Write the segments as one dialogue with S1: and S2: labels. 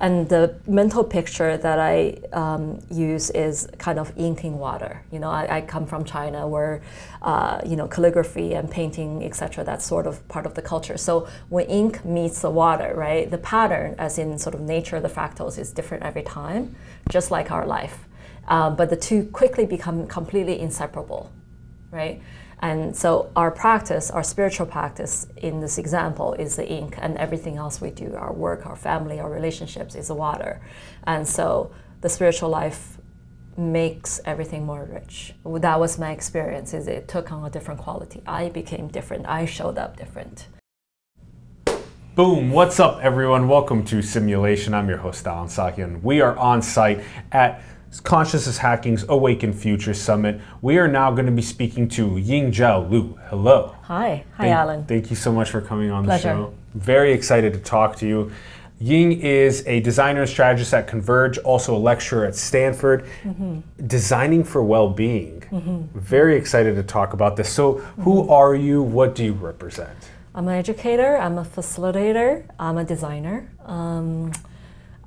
S1: And the mental picture that I um, use is kind of inking water. You know, I, I come from China where, uh, you know, calligraphy and painting, etc. That's sort of part of the culture. So when ink meets the water, right, the pattern, as in sort of nature, the fractals, is different every time, just like our life. Um, but the two quickly become completely inseparable, right? And so our practice, our spiritual practice in this example is the ink, and everything else we do, our work, our family, our relationships, is the water. And so the spiritual life makes everything more rich. That was my experience. Is it took on a different quality. I became different. I showed up different.
S2: Boom! What's up, everyone? Welcome to Simulation. I'm your host, Allen Saakyan. We are on site at Consciousness Hacking's Awaken Future Summit. We are now going to be speaking to Ying Zhao Lu. Hello.
S1: Hi. Hi,
S2: thank,
S1: Allen.
S2: Thank you so much for coming on
S1: Pleasure.
S2: the show. Very excited to talk to you. Ying is a designer and strategist at Converge, also a lecturer at Stanford, mm-hmm. designing for well being. Mm-hmm. Very excited to talk about this. So, who mm-hmm. are you? What do you represent?
S1: I'm an educator, I'm a facilitator, I'm a designer. Um,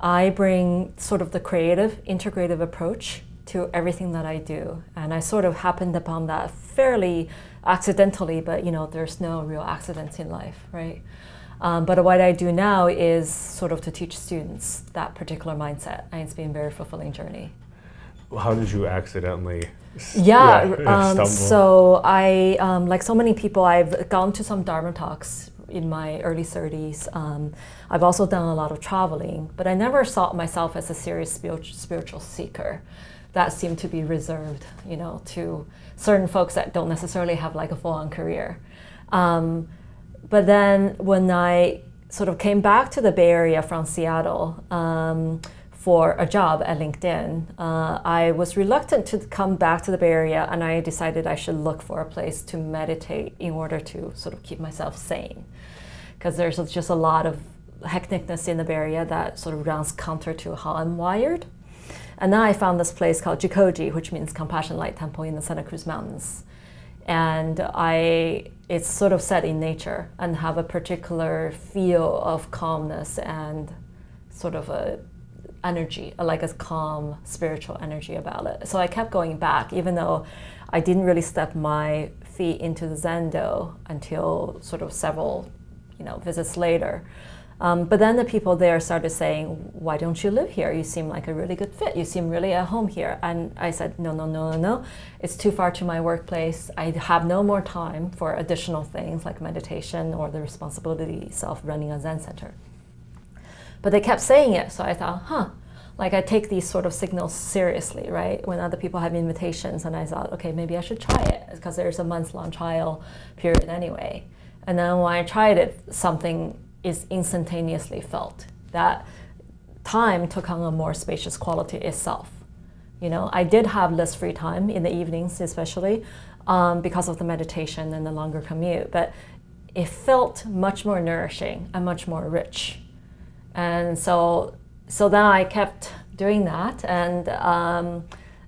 S1: I bring sort of the creative, integrative approach to everything that I do. And I sort of happened upon that fairly accidentally, but you know, there's no real accidents in life, right? Um, but what I do now is sort of to teach students that particular mindset, and it's been a very fulfilling journey.
S2: How did you accidentally?
S1: Yeah, yeah um, so I, um, like so many people, I've gone to some Dharma talks in my early 30s. Um, I've also done a lot of traveling, but I never saw myself as a serious spiritual seeker. That seemed to be reserved, you know, to certain folks that don't necessarily have like a full-on career. Um, but then when I sort of came back to the Bay Area from Seattle um, for a job at LinkedIn, uh, I was reluctant to come back to the Bay Area, and I decided I should look for a place to meditate in order to sort of keep myself sane because there's just a lot of hecticness in the Area that sort of runs counter to how I'm wired. And then I found this place called Jikoji, which means Compassion Light Temple in the Santa Cruz Mountains. And I, it's sort of set in nature and have a particular feel of calmness and sort of a energy, like a calm spiritual energy about it. So I kept going back, even though I didn't really step my feet into the Zendo until sort of several you know, visits later. Um, but then the people there started saying, "Why don't you live here? You seem like a really good fit. You seem really at home here." And I said, "No, no, no, no, no. It's too far to my workplace. I have no more time for additional things like meditation or the responsibility of running a Zen center." But they kept saying it, so I thought, "Huh." Like I take these sort of signals seriously, right? When other people have invitations, and I thought, okay, maybe I should try it because there's a month-long trial period anyway. And then when I tried it, something is instantaneously felt. That time took on a more spacious quality itself. You know, I did have less free time in the evenings, especially um, because of the meditation and the longer commute, but it felt much more nourishing and much more rich. And so, so then I kept doing that, and um,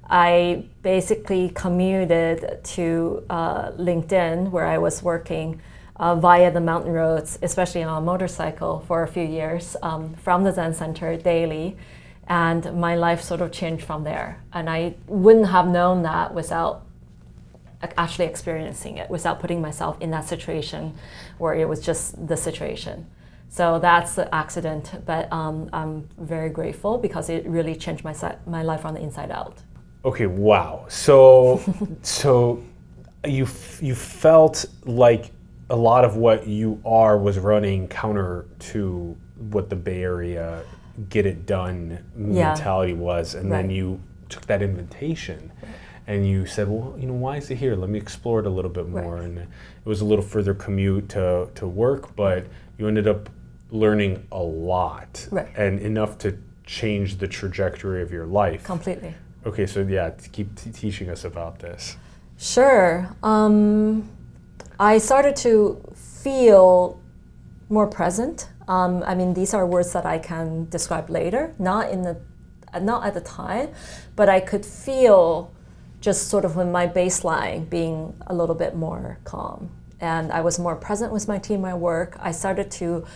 S1: I basically commuted to uh, LinkedIn, where I was working uh, via the mountain roads, especially on a motorcycle, for a few years um, from the Zen Center daily. And my life sort of changed from there. And I wouldn't have known that without actually experiencing it, without putting myself in that situation where it was just the situation. So that's the accident, but um, I'm very grateful because it really changed my, my life from the inside out.
S2: Okay, wow. So, so you, you felt like a lot of what you are was running counter to what the Bay Area get it done yeah. mentality was, and right. then you took that invitation and you said, well, you know, why is it here? Let me explore it a little bit more. Right. And it was a little further commute to, to work, but you ended up learning a lot
S1: right.
S2: and enough to change the trajectory of your life.
S1: Completely.
S2: Okay, so yeah, keep teaching us about this.
S1: Sure. Um, I started to feel more present. Um, I mean, these are words that I can describe later, not in the, not at the time, but I could feel just sort of in my baseline being a little bit more calm. And I was more present with my team, my work. I started to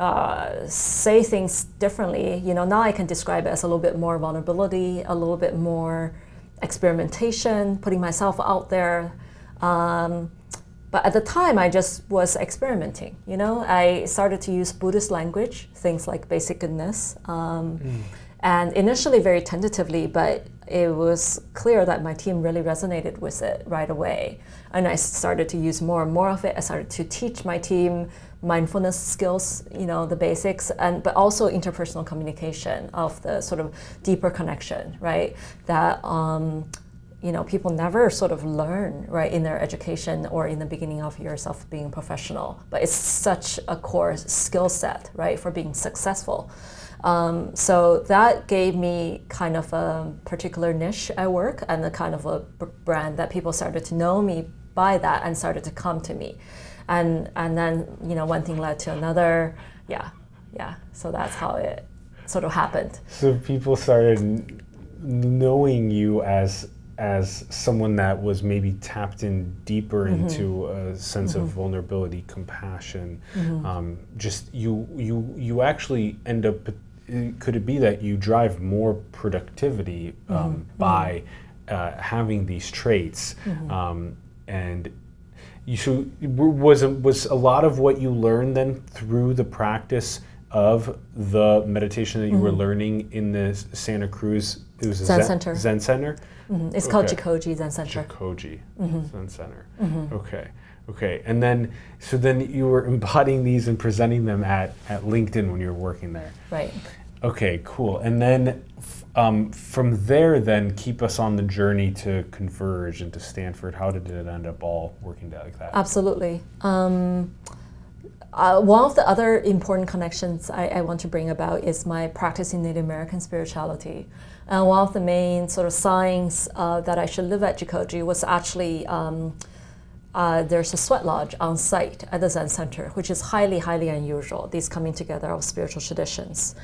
S1: uh, say things differently. You know, now I can describe it as a little bit more vulnerability, a little bit more experimentation, putting myself out there. Um, but at the time, I just was experimenting. You know, I started to use Buddhist language, things like basic goodness, um, mm. and initially very tentatively, but it was clear that my team really resonated with it right away. And I started to use more and more of it. I started to teach my team mindfulness skills, you know, the basics, and but also interpersonal communication of the sort of deeper connection, right? That um, you know people never sort of learn right in their education or in the beginning of yourself being professional, but it's such a core skill set, right, for being successful. Um, so that gave me kind of a particular niche at work and a kind of a brand that people started to know me by that and started to come to me. And and then you know one thing led to another. Yeah yeah. So that's how it sort of happened.
S2: So people started knowing you as as someone that was maybe tapped in deeper mm-hmm. into a sense mm-hmm. of vulnerability compassion mm-hmm. um, just you you you actually end up could it be that you drive more productivity um, mm-hmm. by uh, having these traits mm-hmm. um, and you should, was was a lot of what you learned then through the practice of the meditation that you mm-hmm. were learning in the Santa Cruz
S1: it was Zen, Zen Center.
S2: Zen Center.
S1: Mm-hmm. It's okay. called Jikoji Zen Center.
S2: Jikoji mm-hmm. Zen Center. Mm-hmm. Okay. Okay, and then so then you were embodying these and presenting them at, at LinkedIn when you were working there.
S1: Right.
S2: Okay, cool. And then um, from there, then keep us on the journey to Converge and to Stanford. How did it end up all working out like that?
S1: Absolutely. Um, uh, one of the other important connections I, I, want to bring about is my practice in Native American spirituality. And one of the main sort of signs uh, that I should live at Jikoji was actually um, uh, there's a sweat lodge on site at the Zen Center, which is highly, highly unusual, these coming together of spiritual traditions.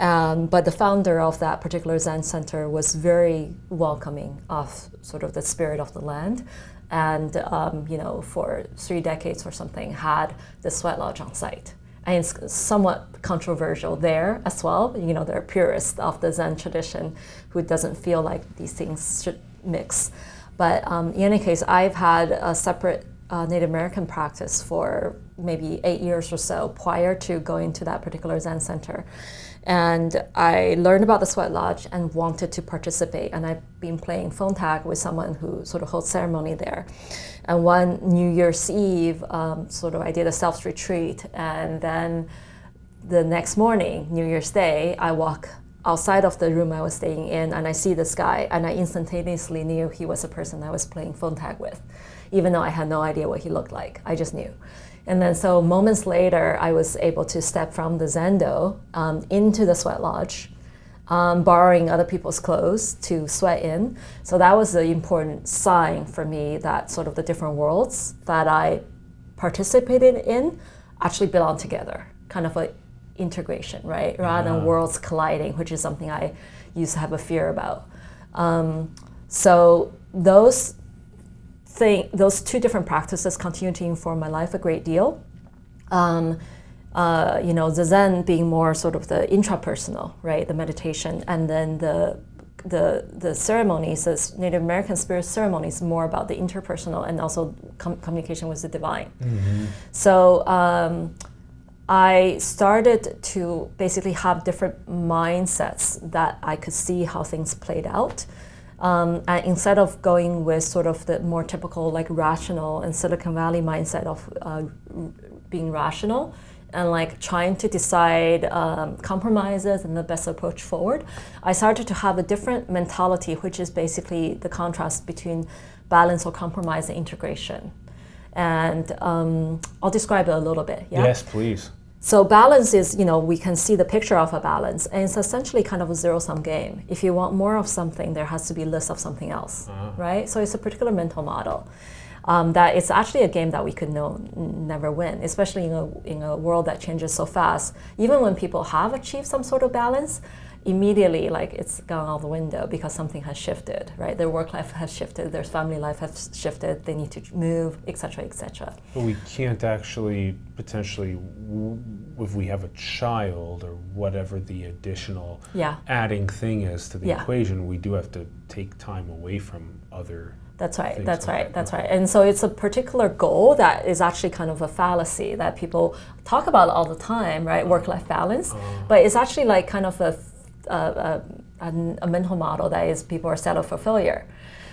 S1: Um, but the founder of that particular Zen center was very welcoming of sort of the spirit of the land. And, um, you know, for three decades or something, had the sweat lodge on site. And it's somewhat controversial there as well. You know, there are purists of the Zen tradition who doesn't feel like these things should mix. But um, in any case, I've had a separate uh, Native American practice for maybe eight years or so prior to going to that particular Zen center. And I learned about the Sweat Lodge and wanted to participate. And I've been playing phone tag with someone who sort of holds ceremony there. And one New Year's Eve, um, sort of, I did a self retreat. And then the next morning, New Year's Day, I walk outside of the room I was staying in and I see this guy and I instantaneously knew he was a person I was playing phone tag with, even though I had no idea what he looked like. I just knew. And then so moments later, I was able to step from the Zendo um, into the sweat lodge, um, borrowing other people's clothes to sweat in. So that was the important sign for me that sort of the different worlds that I participated in actually belong together, kind of like integration, right? Rather than worlds colliding, which is something I used to have a fear about. Um, so those thing, those two different practices continue to inform my life a great deal. Um, uh, you know, the Zen being more sort of the intrapersonal, right, the meditation, and then the the the ceremonies, Native American spirit ceremonies, more about the interpersonal and also com- communication with the divine. Mm-hmm. So. Um, I started to basically have different mindsets that I could see how things played out. Um, and instead of going with sort of the more typical like rational and Silicon Valley mindset of uh, being rational and like trying to decide um, compromises and the best approach forward, I started to have a different mentality, which is basically the contrast between balance or compromise and integration. And um, I'll describe it a little bit.
S2: Yeah? Yes, please.
S1: So balance is, you know, we can see the picture of a balance, and it's essentially kind of a zero-sum game. If you want more of something, there has to be less of something else, uh-huh. right? So it's a particular mental model. Um, that it's actually a game that we could know, never win, especially in a, in a world that changes so fast. Even when people have achieved some sort of balance, immediately like it's gone out the window because something has shifted, right? Their work life has shifted, their family life has shifted, they need to move, etc., etc.
S2: But we can't actually potentially, if we have a child or whatever the additional
S1: yeah.
S2: adding thing is to the
S1: Yeah.
S2: equation, we do have to take time away from other.
S1: That's right. That's right.
S2: that.
S1: That's right. And so it's a particular goal that is actually kind of a fallacy that people talk about all the time, right? Work-life balance, uh-huh. but it's actually like kind of a, a, a, a, mental model that is people are set up for failure.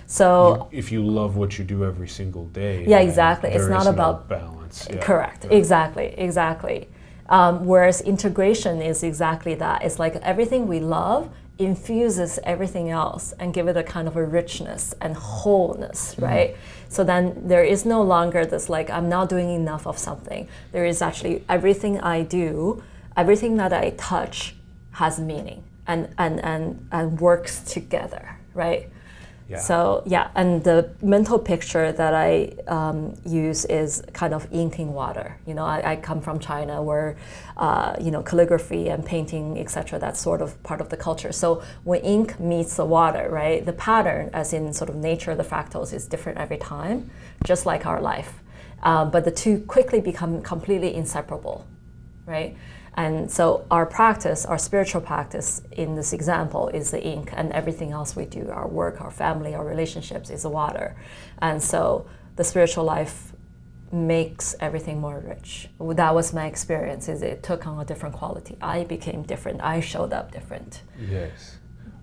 S1: So
S2: if you love what you do every single day.
S1: Yeah, exactly. It's not
S2: is no
S1: about-
S2: balance. Yeah.
S1: Correct.
S2: Yeah.
S1: Exactly. Exactly. Um, whereas integration is exactly that. It's like everything we love infuses everything else and give it a kind of a richness and wholeness,
S2: Mm-hmm.
S1: right? So then there is no longer this like I'm not doing enough of something. There is actually everything I do, everything that I touch has meaning and and and, and works together, right?
S2: Yeah.
S1: So yeah, and the mental picture that I um, use is kind of inking water. You know, I, I come from China where, uh, you know, calligraphy and painting, etc. That's sort of part of the culture. So when ink meets the water, right, the pattern, as in sort of nature, the fractals is different every time, just like our life. Um, but the two quickly become completely inseparable, right? And so our practice, our spiritual practice in this example is the ink, and everything else we do, our work, our family, our relationships, is the water. And so the spiritual life makes everything more rich. That was my experience. Is it took on a different quality. I became different. I showed up different.
S2: Yes.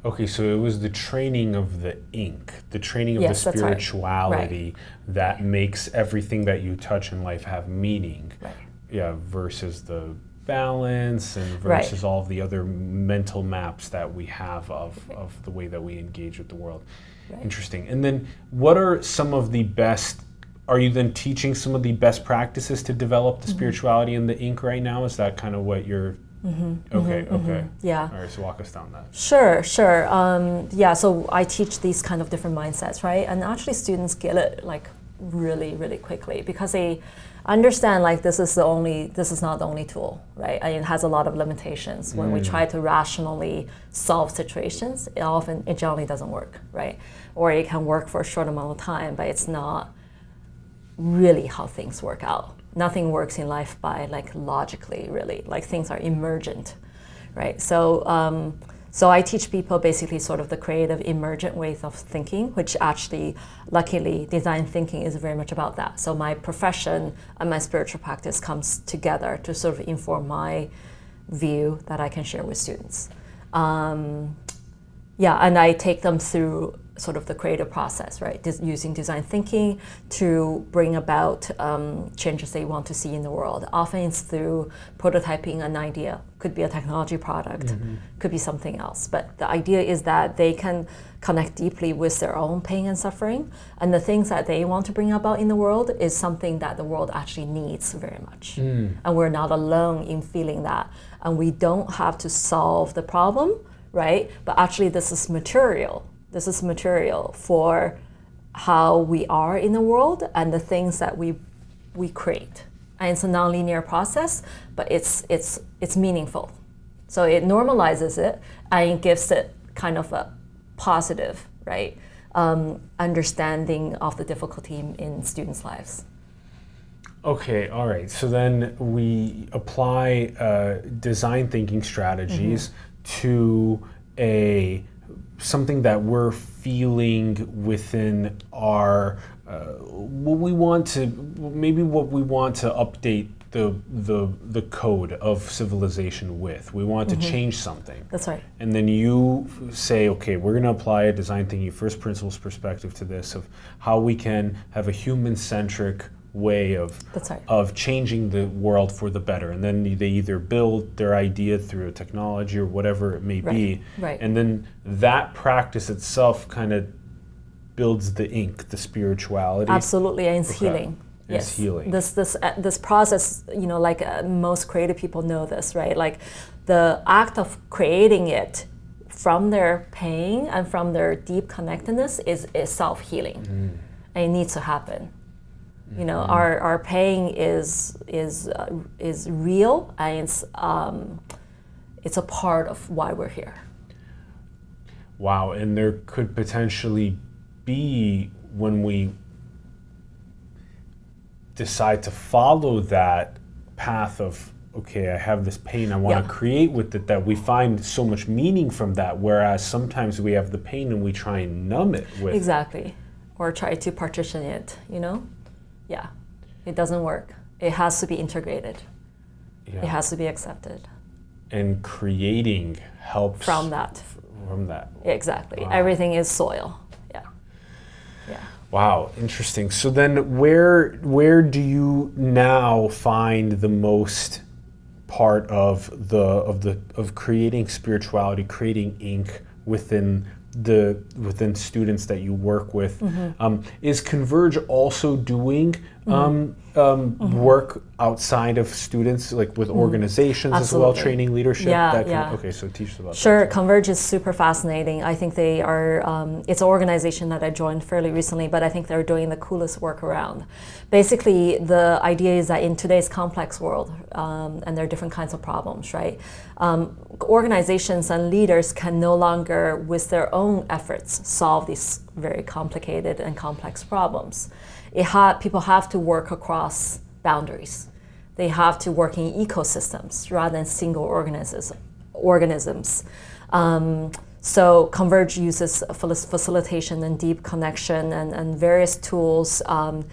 S2: Okay, so it was the training of the ink, the training of
S1: Yes,
S2: the
S1: that's right.
S2: spirituality that makes everything that you touch in life have meaning.
S1: Right.
S2: Yeah, versus the balance and
S1: Right.
S2: versus all of the other mental maps that we have of, of the way that we engage with the world.
S1: Right.
S2: Interesting. And then what are some of the best are you then teaching some of the best practices to develop
S1: Mm-hmm.
S2: the spirituality in the ink right now? Is that kind of what you're
S1: Mm-hmm.
S2: Okay, okay.
S1: Yeah.
S2: All right, so walk us down that.
S1: Sure, sure. Um, yeah, so I teach these kind of different mindsets, right? And actually, students get it like really, really quickly because they understand like this is the only, this is not the only tool, right? And it has a lot of limitations. When we try to rationally solve situations, it often, it generally doesn't work, right? Or it can work for a short amount of time, but it's not really how things work out. Nothing works in life by like logically, really. Like things are emergent, right? So, um, so I teach people basically sort of the creative emergent ways of thinking, which actually, luckily, design thinking is very much about that. So my profession and my spiritual practice comes together to sort of inform my view that I can share with students. Um, yeah, and I take them through sort of the creative process, right? Des- using design thinking to bring about um, changes they want to see in the world. Often it's through prototyping an idea. Could be a technology product, could be something else. But the idea is that they can connect deeply with their own pain and suffering, and the things that they want to bring about in the world is something that the world actually needs very much. And we're not alone in feeling that. And we don't have to solve the problem right? But actually, this is material. This is material for how we are in the world and the things that we we create. And it's a nonlinear process, but it's it's it's meaningful. So it normalizes it and it gives it kind of a positive, right, um, understanding of the difficulty in, in students' lives.
S2: Okay, all right. So then we apply uh, design thinking strategies to a something that we're feeling within our uh, what we want to maybe what we want to update the the the code of civilization with. We want to change something.
S1: That's right.
S2: And then you say, okay, we're going to apply a design thinking first principles perspective to this of how we can have a human centric way of
S1: right.
S2: of changing the world for the better. And then they either build their idea through a technology or whatever it may be.
S1: right.
S2: And then that practice itself kind of builds the ink, the spirituality.
S1: Absolutely, and it's
S2: Okay.
S1: healing.
S2: It's
S1: yes,
S2: healing.
S1: This this uh, this process, you know, like uh, most creative people know this, right? Like the act of creating it from their pain and from their deep connectedness is, is self healing,
S2: Mm.
S1: and it needs to happen. You know,
S2: Mm-hmm.
S1: our, our pain is is uh, is real, and it's um, it's a part of why we're here.
S2: Wow, and there could potentially be when we decide to follow that path of okay, I have this pain, I want to yeah. create with it, that we find so much meaning from that. Whereas sometimes we have the pain and we try and numb it with.
S1: Exactly. Or try to partition it, you know? Yeah. It doesn't work. It has to be integrated, yeah. it has to be accepted.
S2: And creating helps.
S1: From that.
S2: From that.
S1: Exactly. Wow. Everything is soil. Yeah. Yeah.
S2: Wow, interesting. So then where where do you now find the most part of the of the of creating spirituality, creating ink within the within students that you work with. Mm-hmm. Um, is Converge also doing. Um, um, mm-hmm. work outside of students, like with mm-hmm. organizations Absolutely. as well, training leadership?
S1: Yeah, yeah.
S2: okay, so teach about
S1: sure,
S2: that.
S1: Converge is super fascinating. I think they are, um, it's an organization that I joined fairly recently, but I think they're doing the coolest work around. Basically, the idea is that in today's complex world, um, and there are different kinds of problems, right? Um, organizations and leaders can no longer, with their own efforts, solve these very complicated and complex problems. It ha- people have to work across boundaries. They have to work in ecosystems rather than single organisms. organisms. Um, so Converge uses facilitation and deep connection and, and various tools um,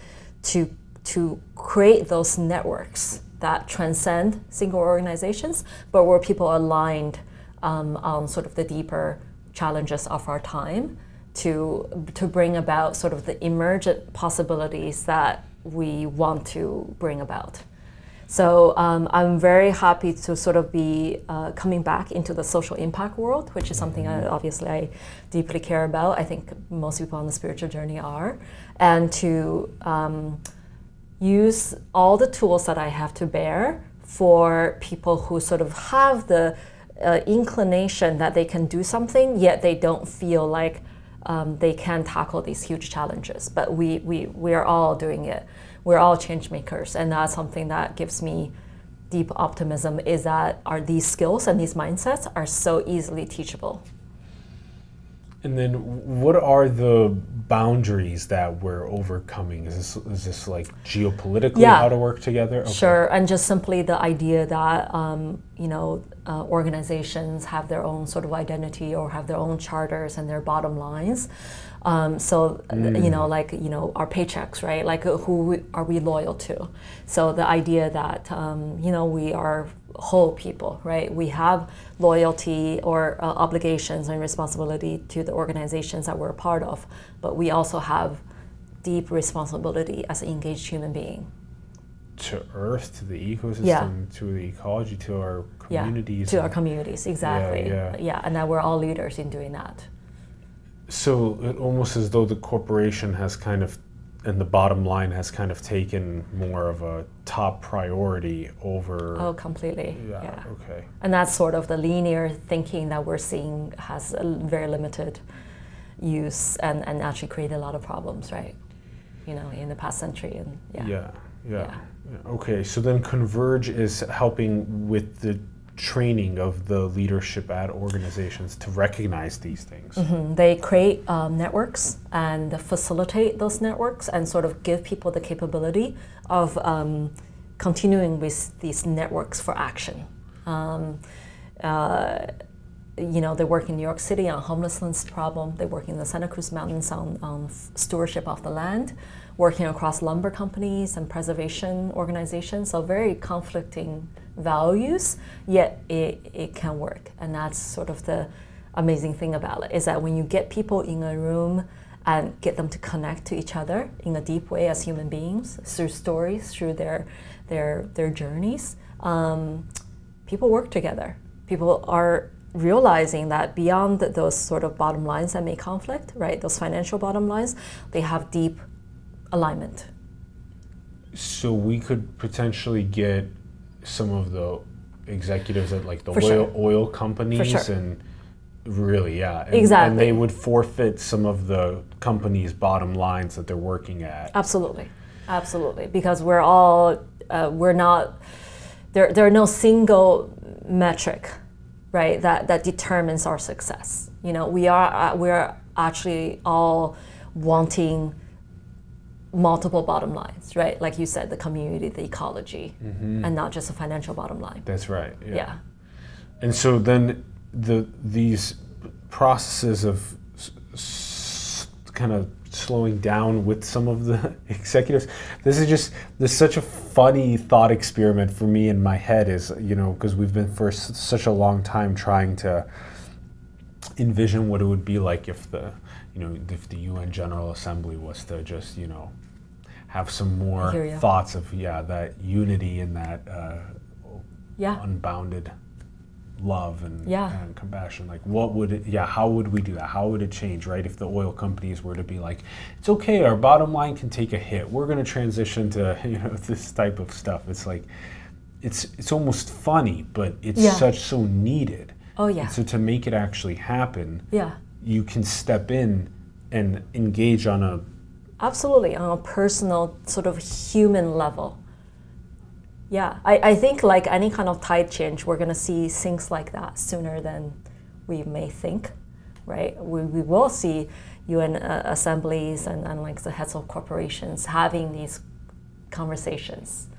S1: to, to create those networks that transcend single organizations, but where people are aligned um, on sort of the deeper challenges of our time to, to bring about sort of the emergent possibilities that we want to bring about. So um, I'm very happy to sort of be uh, coming back into the social impact world, which is something I, obviously I deeply care about. I think most people on the spiritual journey are, and to um, use all the tools that I have to bear for people who sort of have the uh, inclination that they can do something, yet they don't feel like um, they can tackle these huge challenges. But we, we, we are all doing it. We're all change makers, and that's something that gives me deep optimism is that are these skills and these mindsets are so easily teachable.
S2: And then, what are the boundaries that we're overcoming? Is this is this like geopolitically yeah. how to work together?
S1: Okay. Sure, and just simply the idea that um, you know uh, organizations have their own sort of identity or have their own charters and their bottom lines. Um, so mm. you know, like you know, our paychecks, right? Like who are we loyal to? So the idea that um, you know we are whole people, right? We have loyalty or uh, obligations and responsibility to the organizations that we're a part of, but we also have deep responsibility as an engaged human being.
S2: To Earth, to the ecosystem, yeah. to the ecology, to our communities.
S1: Yeah, to our communities, exactly. Yeah, yeah. yeah, and that we're all leaders in doing that.
S2: So it almost as though the corporation has kind of and the bottom line has kind of taken more of a top priority over.
S1: Oh, completely.
S2: Yeah, yeah. Okay.
S1: And that's sort of the linear thinking that we're seeing has a very limited use and, and actually created a lot of problems, right? You know, in the past century and
S2: yeah. Yeah, yeah. yeah. Okay, so then Converge is helping with the training of the leadership at organizations to recognize these things?
S1: Mm-hmm. They create um, networks and facilitate those networks and sort of give people the capability of um, continuing with these networks for action. Um, uh, you know, they work in New York City on homelessness problem. They work in the Santa Cruz Mountains on, on stewardship of the land, working across lumber companies and preservation organizations. So very conflicting values, yet it, it can work. And that's sort of the amazing thing about it is that when you get people in a room and get them to connect to each other in a deep way as human beings through stories, through their their their journeys, um, people work together. People are realizing that beyond those sort of bottom lines that may conflict, right? Those financial bottom lines, they have deep alignment.
S2: So we could potentially get some of the executives at like the oil
S1: sure.
S2: oil companies sure. and really yeah and,
S1: exactly
S2: and they would forfeit some of the company's bottom lines that they're working at
S1: absolutely absolutely because we're all uh, we're not there there are no single metric right? That that determines our success. You know, we are uh, we're actually all wanting multiple bottom lines, right? Like you said, the community, the ecology, mm-hmm. and not just a financial bottom line.
S2: That's right.
S1: Yeah. yeah.
S2: And so then the these processes of s- s- kind of slowing down with some of the executives. This is just this is such a funny thought experiment for me in my head is you know because we've been for s- such a long time trying to envision what it would be like if the you know if the UN General Assembly was to just you know have some more thoughts of yeah that unity and that uh,
S1: yeah.
S2: unbounded love and,
S1: yeah.
S2: and compassion. Like what would it yeah how would we do that? How would it change right? If the oil companies were to be like it's okay our bottom line can take a hit. We're going to transition to you know this type of stuff. It's like it's it's almost funny but it's yeah. such so needed.
S1: Oh yeah.
S2: And so to make it actually happen
S1: yeah.
S2: you can step in and engage on a
S1: absolutely on a personal sort of human level yeah, I, I think like any kind of tide change, we're going to see things like that sooner than we may think, right? We, we will see UN uh, assemblies and, and like the heads of corporations having these conversations.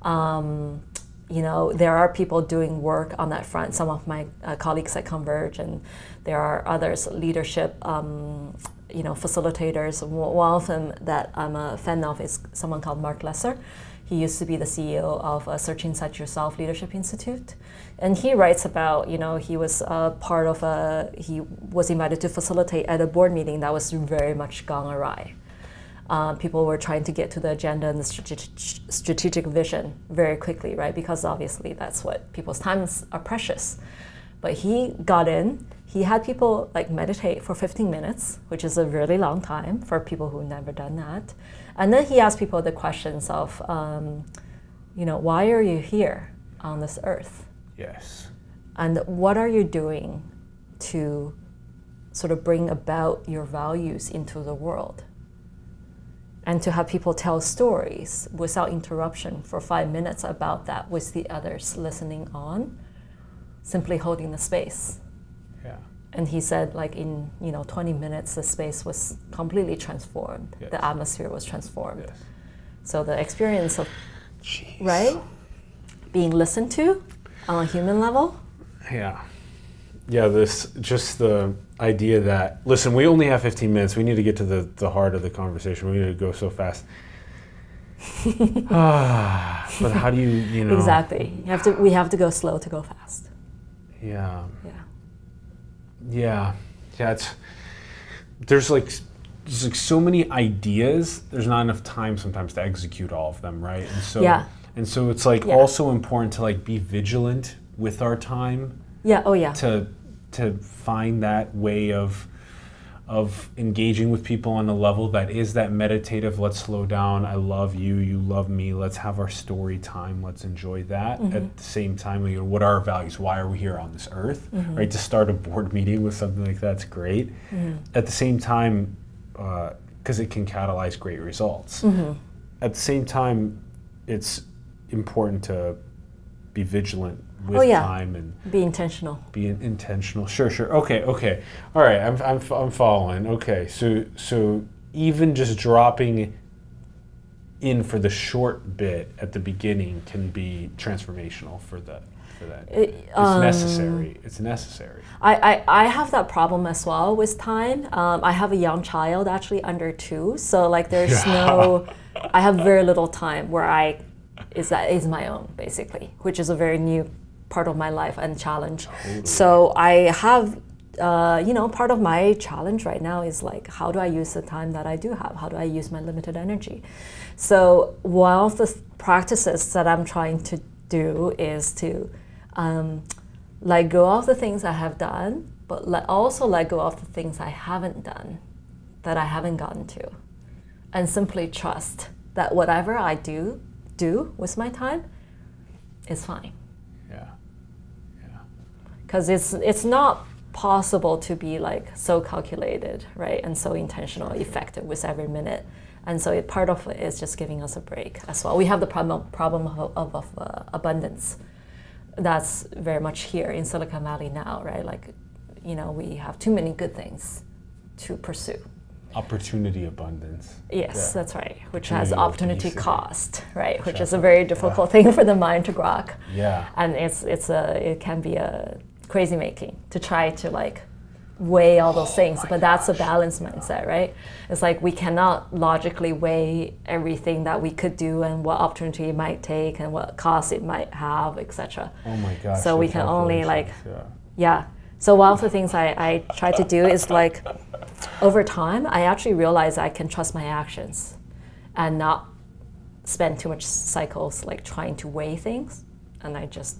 S1: Um, you know, there are people doing work on that front. Some of my uh, colleagues at Converge, and there are others, leadership, um, you know, facilitators. One of them that I'm a fan of is someone called Marc Lesser he used to be the CEO of uh, Search Inside Yourself Leadership Institute, and he writes about you know he was uh, part of a he was invited to facilitate at a board meeting that was very much gone awry. Uh, people were trying to get to the agenda and the strategic, strategic vision very quickly, right? Because obviously that's what people's times are precious. But he got in. He had people like meditate for 15 minutes, which is a really long time for people who've never done that. And then he asked people the questions of, um, you know, why are you here on this earth?
S2: Yes.
S1: And what are you doing to sort of bring about your values into the world? And to have people tell stories without interruption for five minutes about that with the others listening on, simply holding the space.
S2: Yeah.
S1: And he said like in you know 20 minutes the space was completely transformed. Yes. the atmosphere was transformed. Yes. so the experience of
S2: Jeez.
S1: right? Being listened to on a human level.
S2: Yeah. Yeah this just the idea that listen we only have 15 minutes. We need to get to the, the heart of the conversation. We need to go so fast. Ah, but how do you you know?
S1: Exactly. You have to we have to go slow to go fast.
S2: Yeah.
S1: Yeah
S2: yeah, yeah. It's there's like there's like so many ideas. There's not enough time sometimes to execute all of them, right? And so
S1: yeah.
S2: and so it's like
S1: yeah.
S2: also important to like be vigilant with our time.
S1: Yeah. Oh yeah.
S2: To to find that way of of engaging with people on a level that is that meditative let's slow down. I love you. You love me. Let's have our story time. Let's enjoy that mm-hmm. at the same time you know what are our values? Why are we here on this earth? Mm-hmm. right? To start a board meeting with something like that's great. Mm-hmm. at the same time because uh, it can catalyze great results.
S1: Mm-hmm.
S2: at the same time it's important to be vigilant with
S1: oh, yeah.
S2: time and
S1: be intentional.
S2: Be intentional. Sure, sure. Okay, okay. All right, I'm, I'm, I'm following. Okay, so so even just dropping in for the short bit at the beginning can be transformational for that. For that, it, it's um, necessary. It's necessary.
S1: I, I, I have that problem as well with time. Um, I have a young child, actually under two, so like there's no, I have very little time where I is that is my own basically, which is a very new part of my life and challenge. Totally. So I have, uh, you know, part of my challenge right now is like, how do I use the time that I do have? How do I use my limited energy? So one of the practices that I'm trying to do is to um, let go of the things I have done, but let, also let go of the things I haven't done that I haven't gotten to, and simply trust that whatever I do do with my time is fine because it's it's not possible to be like so calculated, right, and so intentional, effective with every minute. And so it, part of it is just giving us a break as well. We have the problem problem of, of, of uh, abundance. that's very much here in Silicon Valley now, right? Like, you know, we have too many good things to pursue.
S2: Opportunity abundance.
S1: Yes, yeah. that's right. Which has opportunity cost, right? Which is a very difficult yeah. thing for the mind to grok.
S2: Yeah.
S1: And it's it's a it can be a crazy making to try to like weigh all those oh things but that's a balanced mindset right? It's like we cannot logically weigh everything that we could do and what opportunity it might take and what cost it might have etc
S2: oh my gosh
S1: so we can only like yeah. yeah. So one of the things I, I try to do is like over time i actually realize i can trust my actions and not spend too much cycles like trying to weigh things and i just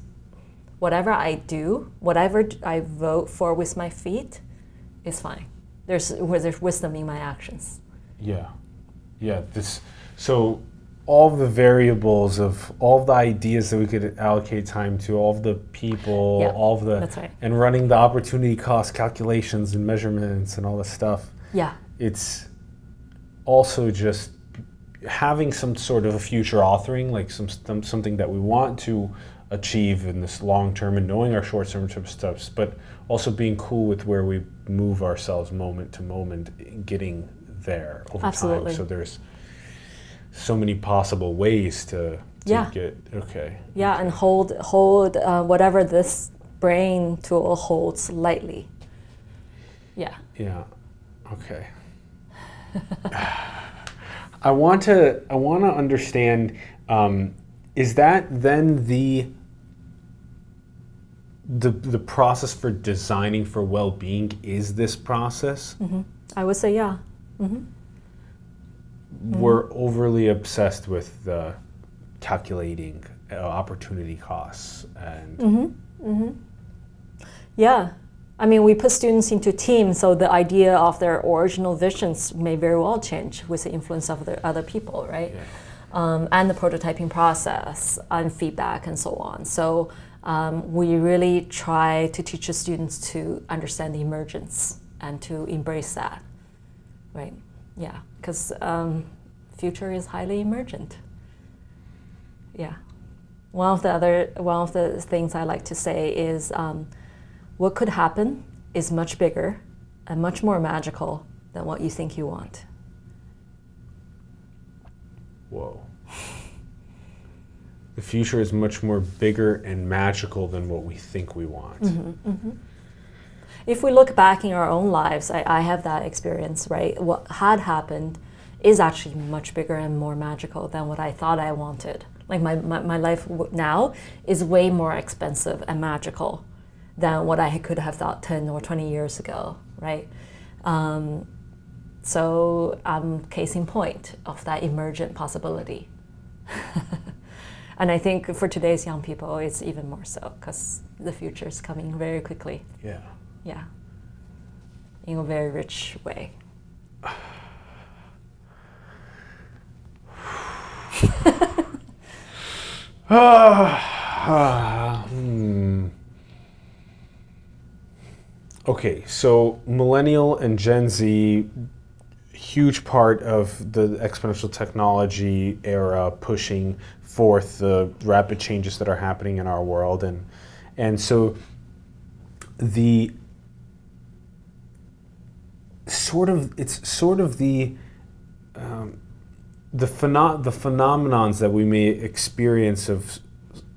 S1: whatever i do whatever i vote for with my feet is fine. There's where there's wisdom in my actions.
S2: Yeah, yeah. This so all the variables of all the ideas that we could allocate time to, all the people,
S1: yeah,
S2: all of the
S1: right.
S2: and running the opportunity cost calculations and measurements and all this stuff.
S1: Yeah.
S2: It's also just having some sort of a future authoring, like some, some something that we want to achieve in this long term and knowing our short term steps, but also being cool with where we move ourselves moment to moment, getting there over
S1: Absolutely.
S2: time. So there's so many possible ways to, to
S1: yeah.
S2: get okay.
S1: Yeah,
S2: okay.
S1: and hold hold uh, whatever this brain tool holds lightly. Yeah.
S2: Yeah. Okay. I want to I want to understand. Um, is that then the the the process for designing for well-being is this process
S1: mm-hmm. i would say yeah mm-hmm.
S2: we're overly obsessed with the calculating uh, opportunity costs and
S1: mm-hmm. mm-hmm. yeah i mean we put students into teams so the idea of their original visions may very well change with the influence of the other people right yeah. um, and the prototyping process and feedback and so on so um, we really try to teach the students to understand the emergence and to embrace that, right? Yeah, because um, future is highly emergent. Yeah. One of the other one of the things I like to say is um, what could happen is much bigger and much more magical than what you think you want.
S2: Whoa the future is much more bigger and magical than what we think we want.
S1: Mm-hmm, mm-hmm. If we look back in our own lives, I, I, have that experience, right? What had happened is actually much bigger and more magical than what I thought I wanted. Like my, my, my life now is way more expensive and magical than what I could have thought 10 or 20 years ago, right? Um, so I'm case in point of that emergent possibility. And I think for today's young people, it's even more so because the future is coming very quickly.
S2: Yeah.
S1: Yeah. In a very rich way.
S2: hmm. Okay, so millennial and Gen Z, huge part of the exponential technology era pushing forth the rapid changes that are happening in our world and and so the sort of it's sort of the um, the pheno- the phenomenons that we may experience of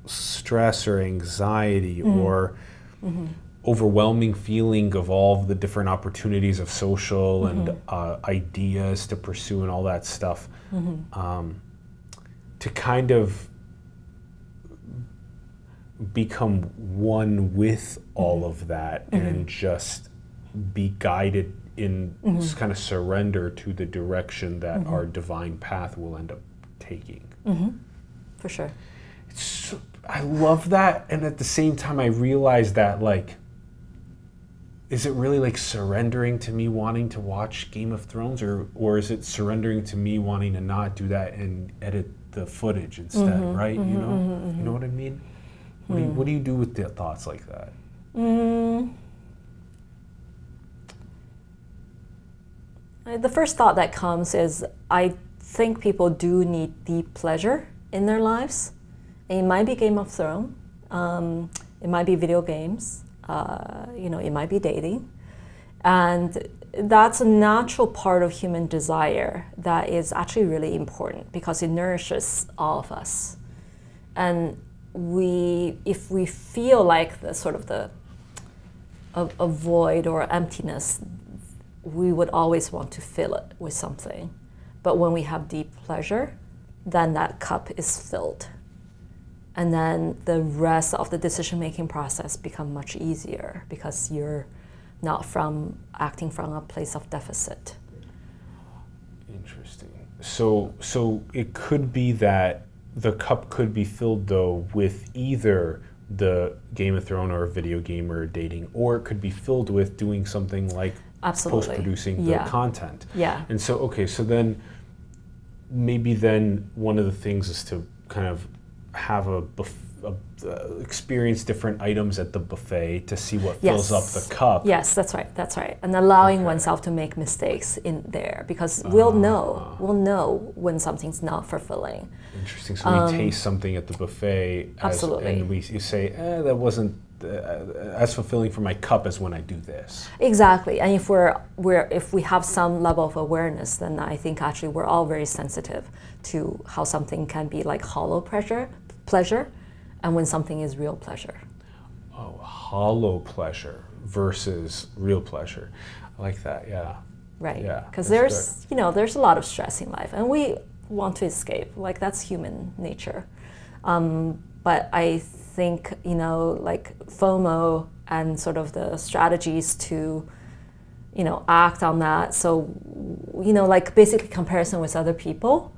S2: stress or anxiety mm-hmm. or mm-hmm. Overwhelming feeling of all of the different opportunities of social mm-hmm. and uh, ideas to pursue and all that stuff mm-hmm. um, to kind of become one with all mm-hmm. of that mm-hmm. and just be guided in mm-hmm. kind of surrender to the direction that mm-hmm. our divine path will end up taking.
S1: Mm-hmm. For sure.
S2: It's, I love that, and at the same time, I realize that like, is it really like surrendering to me wanting to watch Game of Thrones, or or is it surrendering to me wanting to not do that and edit the footage instead, mm-hmm, right? Mm-hmm, you know, mm-hmm, you know what I mean. What, do you, what do you do with the thoughts like that?
S1: Mm. The first thought that comes is I think people do need deep pleasure in their lives. It might be Game of Thrones, Um, it might be video games. Uh, you know, it might be dating, and that's a natural part of human desire that is actually really important because it nourishes all of us. And we, if we feel like the sort of the a, a void or emptiness, we would always want to fill it with something. But when we have deep pleasure, then that cup is filled. And then the rest of the decision making process become much easier because you're not from acting from a place of deficit.
S2: Interesting. So so it could be that the cup could be filled though with either the Game of Thrones or video game or dating, or it could be filled with doing something like post producing the yeah. content.
S1: Yeah.
S2: And so okay, so then maybe then one of the things is to kind of have a uh, experience different items at the buffet to see what fills up the cup.
S1: Yes, that's right. That's right. And allowing okay. oneself to make mistakes in there because we'll know ah. we'll know when something's not fulfilling.
S2: Interesting. So um, we taste something at the buffet,
S1: as, absolutely,
S2: and we you say, eh, "That wasn't uh, as fulfilling for my cup as when I do this."
S1: Exactly. And if we're we're if we have some level of awareness, then I think actually we're all very sensitive to how something can be like hollow pleasure, pleasure and when something is real pleasure.
S2: Oh, hollow pleasure versus real pleasure. I like that. Yeah.
S1: Right. Yeah. Because there's, good. you know, there's a lot of stress in life, and we want to escape. Like that's human nature. Um, but I think you know, like FOMO and sort of the strategies to, you know, act on that. So, you know, like basically comparison with other people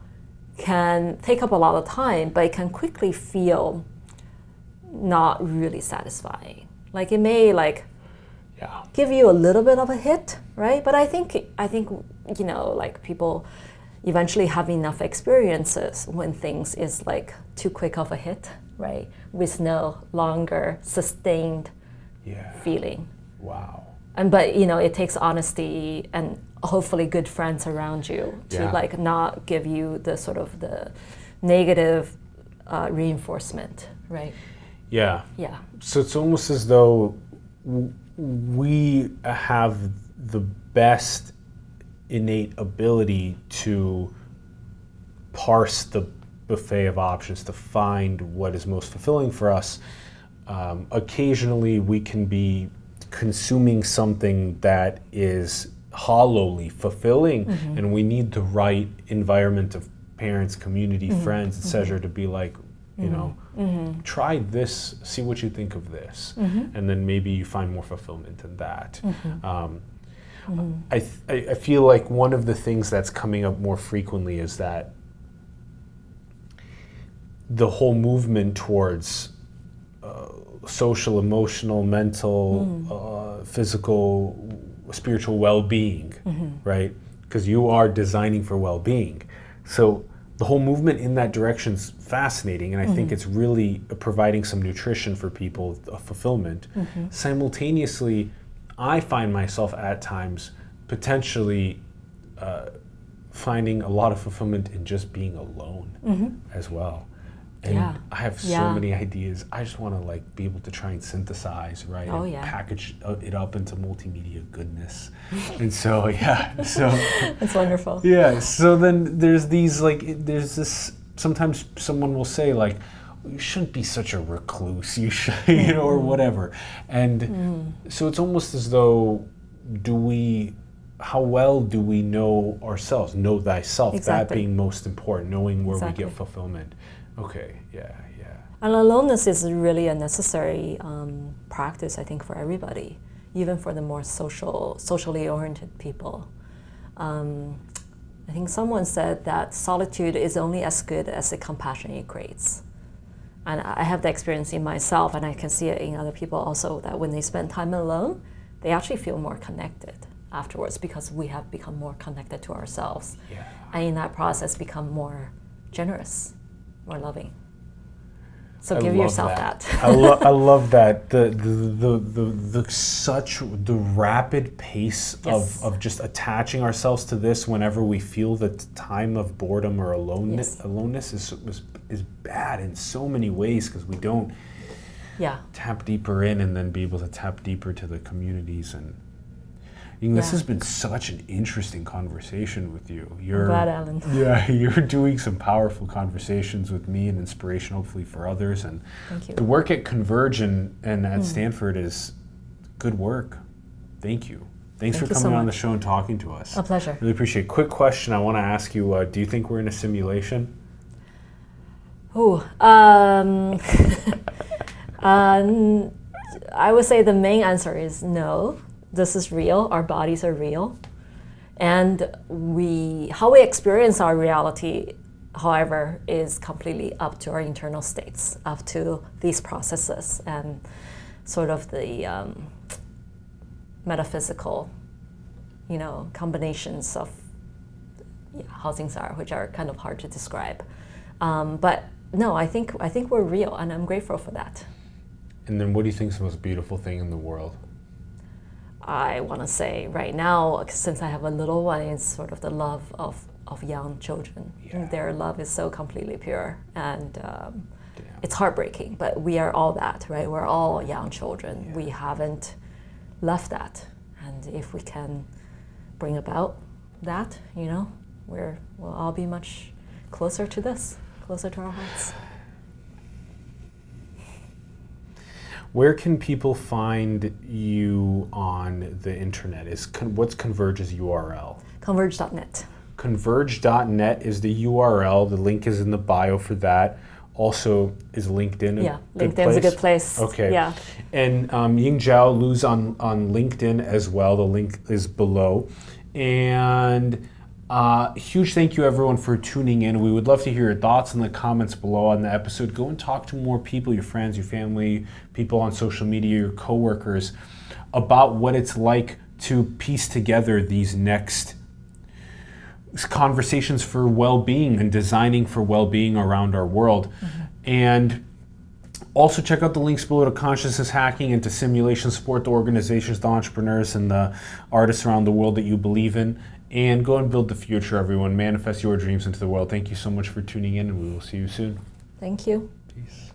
S1: can take up a lot of time, but it can quickly feel not really satisfying. Like it may like
S2: yeah.
S1: give you a little bit of a hit, right? But I think I think you know like people eventually have enough experiences when things is like too quick of a hit, right? With no longer sustained
S2: yeah.
S1: feeling.
S2: Wow.
S1: And but you know it takes honesty and hopefully good friends around you to yeah. like not give you the sort of the negative uh, reinforcement, right?
S2: Yeah.
S1: Yeah.
S2: So it's almost as though we have the best innate ability to parse the buffet of options to find what is most fulfilling for us. Um, occasionally, we can be consuming something that is hollowly fulfilling, mm-hmm. and we need the right environment of parents, community, mm-hmm. friends, etc., mm-hmm. to be like, you mm-hmm. know, mm-hmm. try this, see what you think of this, mm-hmm. and then maybe you find more fulfillment in that. Mm-hmm. Um, mm-hmm. I, th- I feel like one of the things that's coming up more frequently is that the whole movement towards uh, social, emotional, mental, mm. uh, physical, spiritual well being, mm-hmm. right? Because you are designing for well being. So the whole movement in that direction is fascinating, and I mm-hmm. think it's really providing some nutrition for people, a fulfillment. Mm-hmm. Simultaneously, I find myself at times potentially uh, finding a lot of fulfillment in just being alone mm-hmm. as well and yeah. I have so yeah. many ideas. I just want to like be able to try and synthesize, right?
S1: Oh
S2: and
S1: yeah.
S2: Package uh, it up into multimedia goodness, and so yeah, so
S1: it's wonderful.
S2: Yeah. So then there's these like there's this. Sometimes someone will say like, "You shouldn't be such a recluse," you should, you know, or mm-hmm. whatever, and mm. so it's almost as though do we how well do we know ourselves know thyself exactly. that being most important knowing where exactly. we get fulfillment Okay, yeah, yeah.
S1: And aloneness is really a necessary um, practice, I think, for everybody, even for the more social, socially oriented people. Um, I think someone said that solitude is only as good as the compassion it creates. And I have the experience in myself, and I can see it in other people also, that when they spend time alone, they actually feel more connected afterwards because we have become more connected to ourselves.
S2: Yeah.
S1: And in that process, become more generous more loving. So give yourself that.
S2: I, lo- I love that. The, the, the, the, such the rapid pace of, of just attaching ourselves to this whenever we feel the time of boredom or aloneness, aloneness is, is, is bad in so many ways because we don't
S1: yeah.
S2: tap deeper in and then be able to tap deeper to the communities and yeah. this has been such an interesting conversation with you.
S1: You're, I'm glad, Allen.
S2: Yeah, you're doing some powerful conversations with me and inspiration, hopefully, for others. And
S1: Thank you.
S2: the work at Converge and, and at mm. Stanford is good work. Thank you. Thanks Thank for coming so on the show and talking to us.
S1: A pleasure.
S2: Really appreciate it. Quick question I want to ask you uh, Do you think we're in a simulation?
S1: Oh, um, uh, I would say the main answer is no. This is real. Our bodies are real, and we how we experience our reality, however, is completely up to our internal states, up to these processes, and sort of the um, metaphysical, you know, combinations of yeah, how things are, which are kind of hard to describe. Um, but no, I think I think we're real, and I'm grateful for that.
S2: And then, what do you think is the most beautiful thing in the world?
S1: I want to say right now, since I have a little one, it's sort of the love of of young children. Yeah. Their love is so completely pure, and um, it's heartbreaking. But we are all that, right? We're all young children. Yeah. We haven't left that, and if we can bring about that, you know, we're we'll all be much closer to this closer to our hearts.
S2: Where can people find you on the internet? Is what's Converge's URL?
S1: Converge.net.
S2: Converge.net is the URL. The link is in the bio for that. Also, is LinkedIn
S1: a yeah, good LinkedIn's place? a good place.
S2: Okay.
S1: Yeah.
S2: And um, Ying Zhao Lu's on on LinkedIn as well. The link is below. And uh, huge thank you everyone for tuning in. We would love to hear your thoughts in the comments below on the episode. Go and talk to more people, your friends, your family, people on social media, your coworkers, about what it's like to piece together these next conversations for well-being and designing for well-being around our world. Mm-hmm. And also, check out the links below to consciousness hacking and to simulation support the organizations, the entrepreneurs, and the artists around the world that you believe in and go and build the future, everyone. Manifest your dreams into the world. Thank you so much for tuning in, and we will see you soon.
S1: Thank you.
S2: Peace.